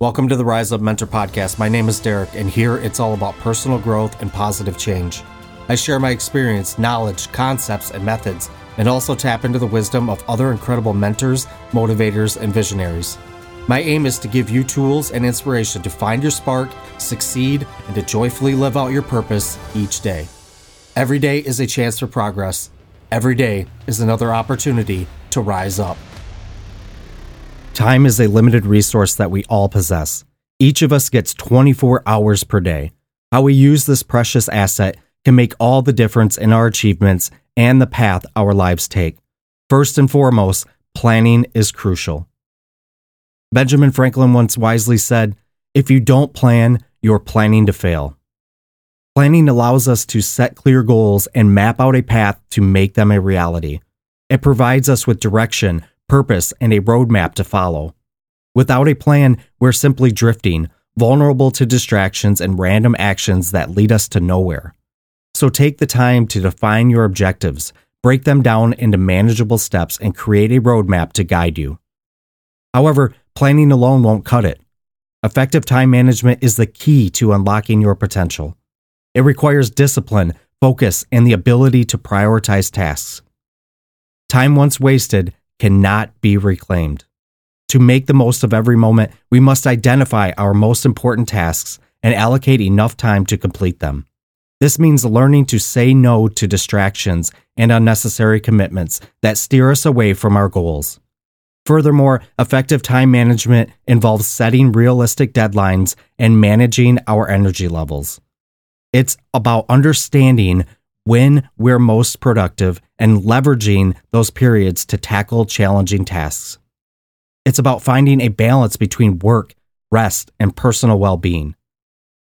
Welcome to the Rise Up Mentor podcast. My name is Derek, and here it's all about personal growth and positive change. I share my experience, knowledge, concepts, and methods, and also tap into the wisdom of other incredible mentors, motivators, and visionaries. My aim is to give you tools and inspiration to find your spark, succeed, and to joyfully live out your purpose each day. Every day is a chance for progress. Every day is another opportunity to rise up. Time is a limited resource that we all possess. Each of us gets 24 hours per day. How we use this precious asset can make all the difference in our achievements and the path our lives take. First and foremost, planning is crucial. Benjamin Franklin once wisely said, If you don't plan, you're planning to fail. Planning allows us to set clear goals and map out a path to make them a reality. It provides us with direction purpose, and a roadmap to follow. Without a plan, we're simply drifting, vulnerable to distractions and random actions that lead us to nowhere. So take the time to define your objectives, break them down into manageable steps, and create a roadmap to guide you. However, planning alone won't cut it. Effective time management is the key to unlocking your potential. It requires discipline, focus, and the ability to prioritize tasks. Time once wasted cannot be reclaimed. To make the most of every moment, we must identify our most important tasks and allocate enough time to complete them. This means learning to say no to distractions and unnecessary commitments that steer us away from our goals. Furthermore, effective time management involves setting realistic deadlines and managing our energy levels. It's about understanding when we're most productive and leveraging those periods to tackle challenging tasks. It's about finding a balance between work, rest, and personal well being.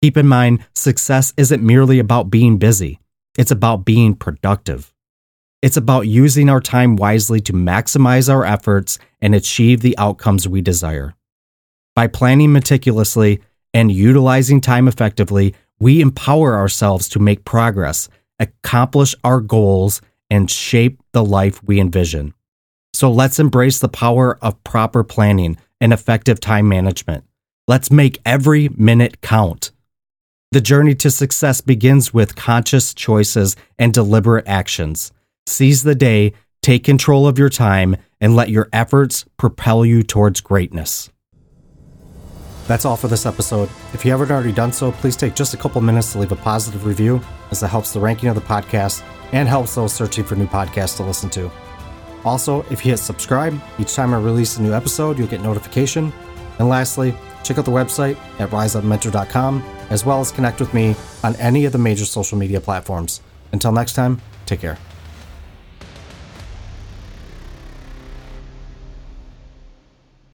Keep in mind, success isn't merely about being busy, it's about being productive. It's about using our time wisely to maximize our efforts and achieve the outcomes we desire. By planning meticulously and utilizing time effectively, we empower ourselves to make progress accomplish our goals, and shape the life we envision. So let's embrace the power of proper planning and effective time management. Let's make every minute count. The journey to success begins with conscious choices and deliberate actions. Seize the day, take control of your time, and let your efforts propel you towards greatness. That's all for this episode. If you haven't already done so, please take just a couple minutes to leave a positive review, as it helps the ranking of the podcast and helps those searching for new podcasts to listen to. Also, if you hit subscribe, each time I release a new episode, you'll get notification. And lastly, check out the website at riseupmentor.com, as well as connect with me on any of the major social media platforms. Until next time, take care.